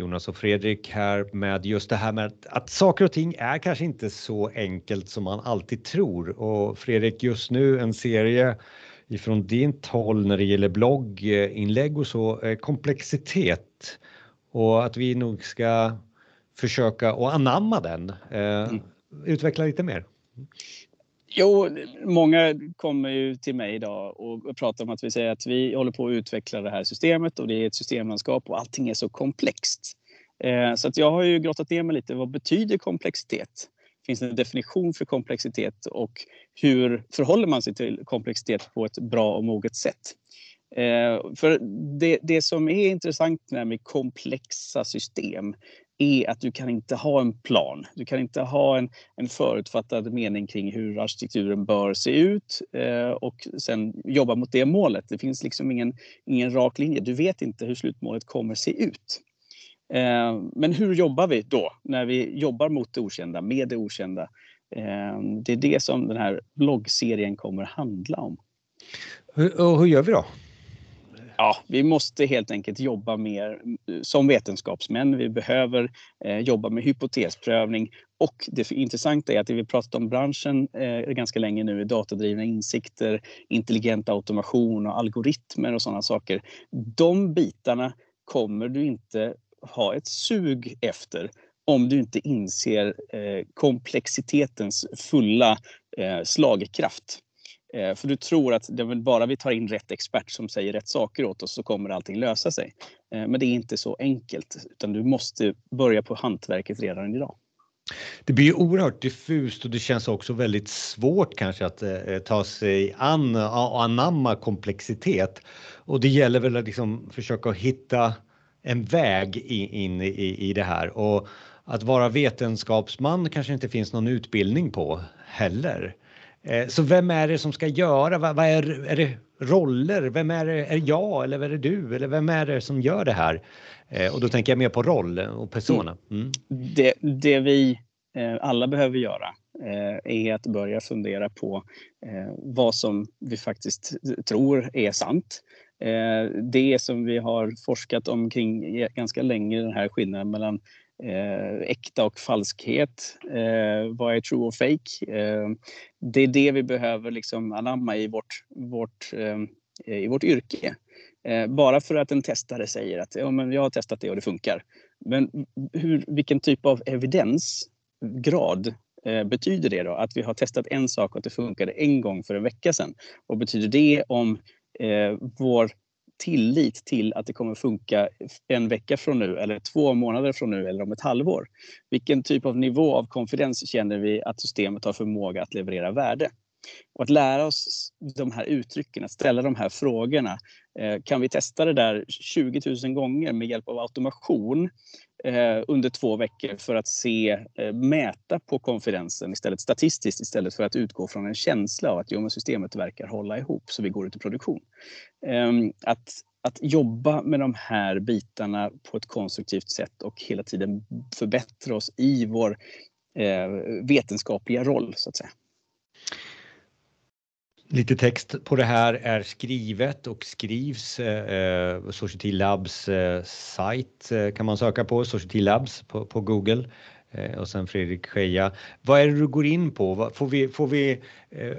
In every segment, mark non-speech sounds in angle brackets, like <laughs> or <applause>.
Jonas och Fredrik här med just det här med att saker och ting är kanske inte så enkelt som man alltid tror. Och Fredrik, just nu en serie ifrån ditt håll när det gäller blogginlägg och så, eh, komplexitet och att vi nog ska försöka att anamma den. Eh, mm. Utveckla lite mer. Jo, många kommer ju till mig idag och pratar om att vi säger att vi håller på att utveckla det här systemet och det är ett systemlandskap och allting är så komplext. Eh, så att jag har ju grottat ner mig lite. Vad betyder komplexitet? Finns det en definition för komplexitet och hur förhåller man sig till komplexitet på ett bra och moget sätt? Eh, för det, det som är intressant med komplexa system är att du kan inte ha en plan. Du kan inte ha en, en förutfattad mening kring hur arkitekturen bör se ut eh, och sen jobba mot det målet. Det finns liksom ingen, ingen rak linje. Du vet inte hur slutmålet kommer se ut. Eh, men hur jobbar vi då när vi jobbar mot det okända, med det okända? Eh, det är det som den här bloggserien kommer handla om. Hur, och hur gör vi då? Ja, vi måste helt enkelt jobba mer eh, som vetenskapsmän. Vi behöver eh, jobba med hypotesprövning och det intressanta är att det vi pratat om branschen eh, ganska länge nu är datadrivna insikter, intelligent automation och algoritmer och sådana saker. De bitarna kommer du inte ha ett sug efter om du inte inser eh, komplexitetens fulla eh, slagkraft. Eh, för du tror att det är bara vi tar in rätt expert som säger rätt saker åt oss så kommer allting lösa sig. Eh, men det är inte så enkelt utan du måste börja på hantverket redan idag. Det blir oerhört diffust och det känns också väldigt svårt kanske att eh, ta sig an och anamma komplexitet. Och det gäller väl att liksom försöka hitta en väg in i, i det här och att vara vetenskapsman kanske inte finns någon utbildning på heller. Eh, så vem är det som ska göra? Vad, vad är, är det roller? Vem är det? Är jag eller är det du? Eller vem är det som gör det här? Eh, och då tänker jag mer på roll och persona. Mm. Det, det vi eh, alla behöver göra är att börja fundera på vad som vi faktiskt tror är sant. Det som vi har forskat omkring ganska länge, den här skillnaden mellan eh, äkta och falskhet. Eh, vad är true och fake? Eh, det är det vi behöver liksom anamma i vårt, vårt, eh, i vårt yrke. Eh, bara för att en testare säger att ja, men jag har testat det och det funkar. Men hur, vilken typ av evidensgrad eh, betyder det då? Att vi har testat en sak och att det funkade en gång för en vecka sedan. Vad betyder det om eh, vår tillit till att det kommer funka en vecka från nu eller två månader från nu eller om ett halvår. Vilken typ av nivå av konfidens känner vi att systemet har förmåga att leverera värde? Och att lära oss de här uttrycken, att ställa de här frågorna. Eh, kan vi testa det där 20 000 gånger med hjälp av automation eh, under två veckor för att se, eh, mäta på konfidensen istället statistiskt istället för att utgå från en känsla av att jo, systemet verkar hålla ihop så vi går ut i produktion. Ehm, att, att jobba med de här bitarna på ett konstruktivt sätt och hela tiden förbättra oss i vår eh, vetenskapliga roll så att säga. Lite text på det här är skrivet och skrivs. Eh, eh, Society Labs eh, sajt eh, kan man söka på, Society Labs på, på Google. Eh, och sen Fredrik Scheja. Vad är det du går in på? Får vi, får vi eh,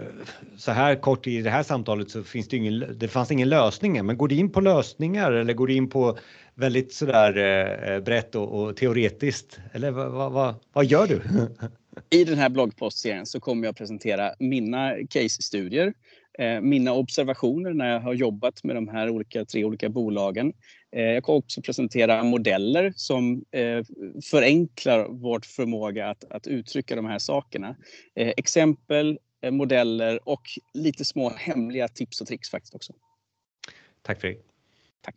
så här kort i det här samtalet så finns det ingen, det fanns ingen lösning, men går du in på lösningar eller går du in på väldigt sådär eh, eh brett och, och teoretiskt? Eller vad, vad, vad gör du? <laughs> I den här bloggpostserien så kommer jag presentera mina case-studier, eh, mina observationer när jag har jobbat med de här olika, tre olika bolagen. Eh, jag kommer också presentera modeller som eh, förenklar vår förmåga att, att uttrycka de här sakerna. Exempel, modeller och lite små hemliga tips och tricks faktiskt också. Tack Fredrik. Tack.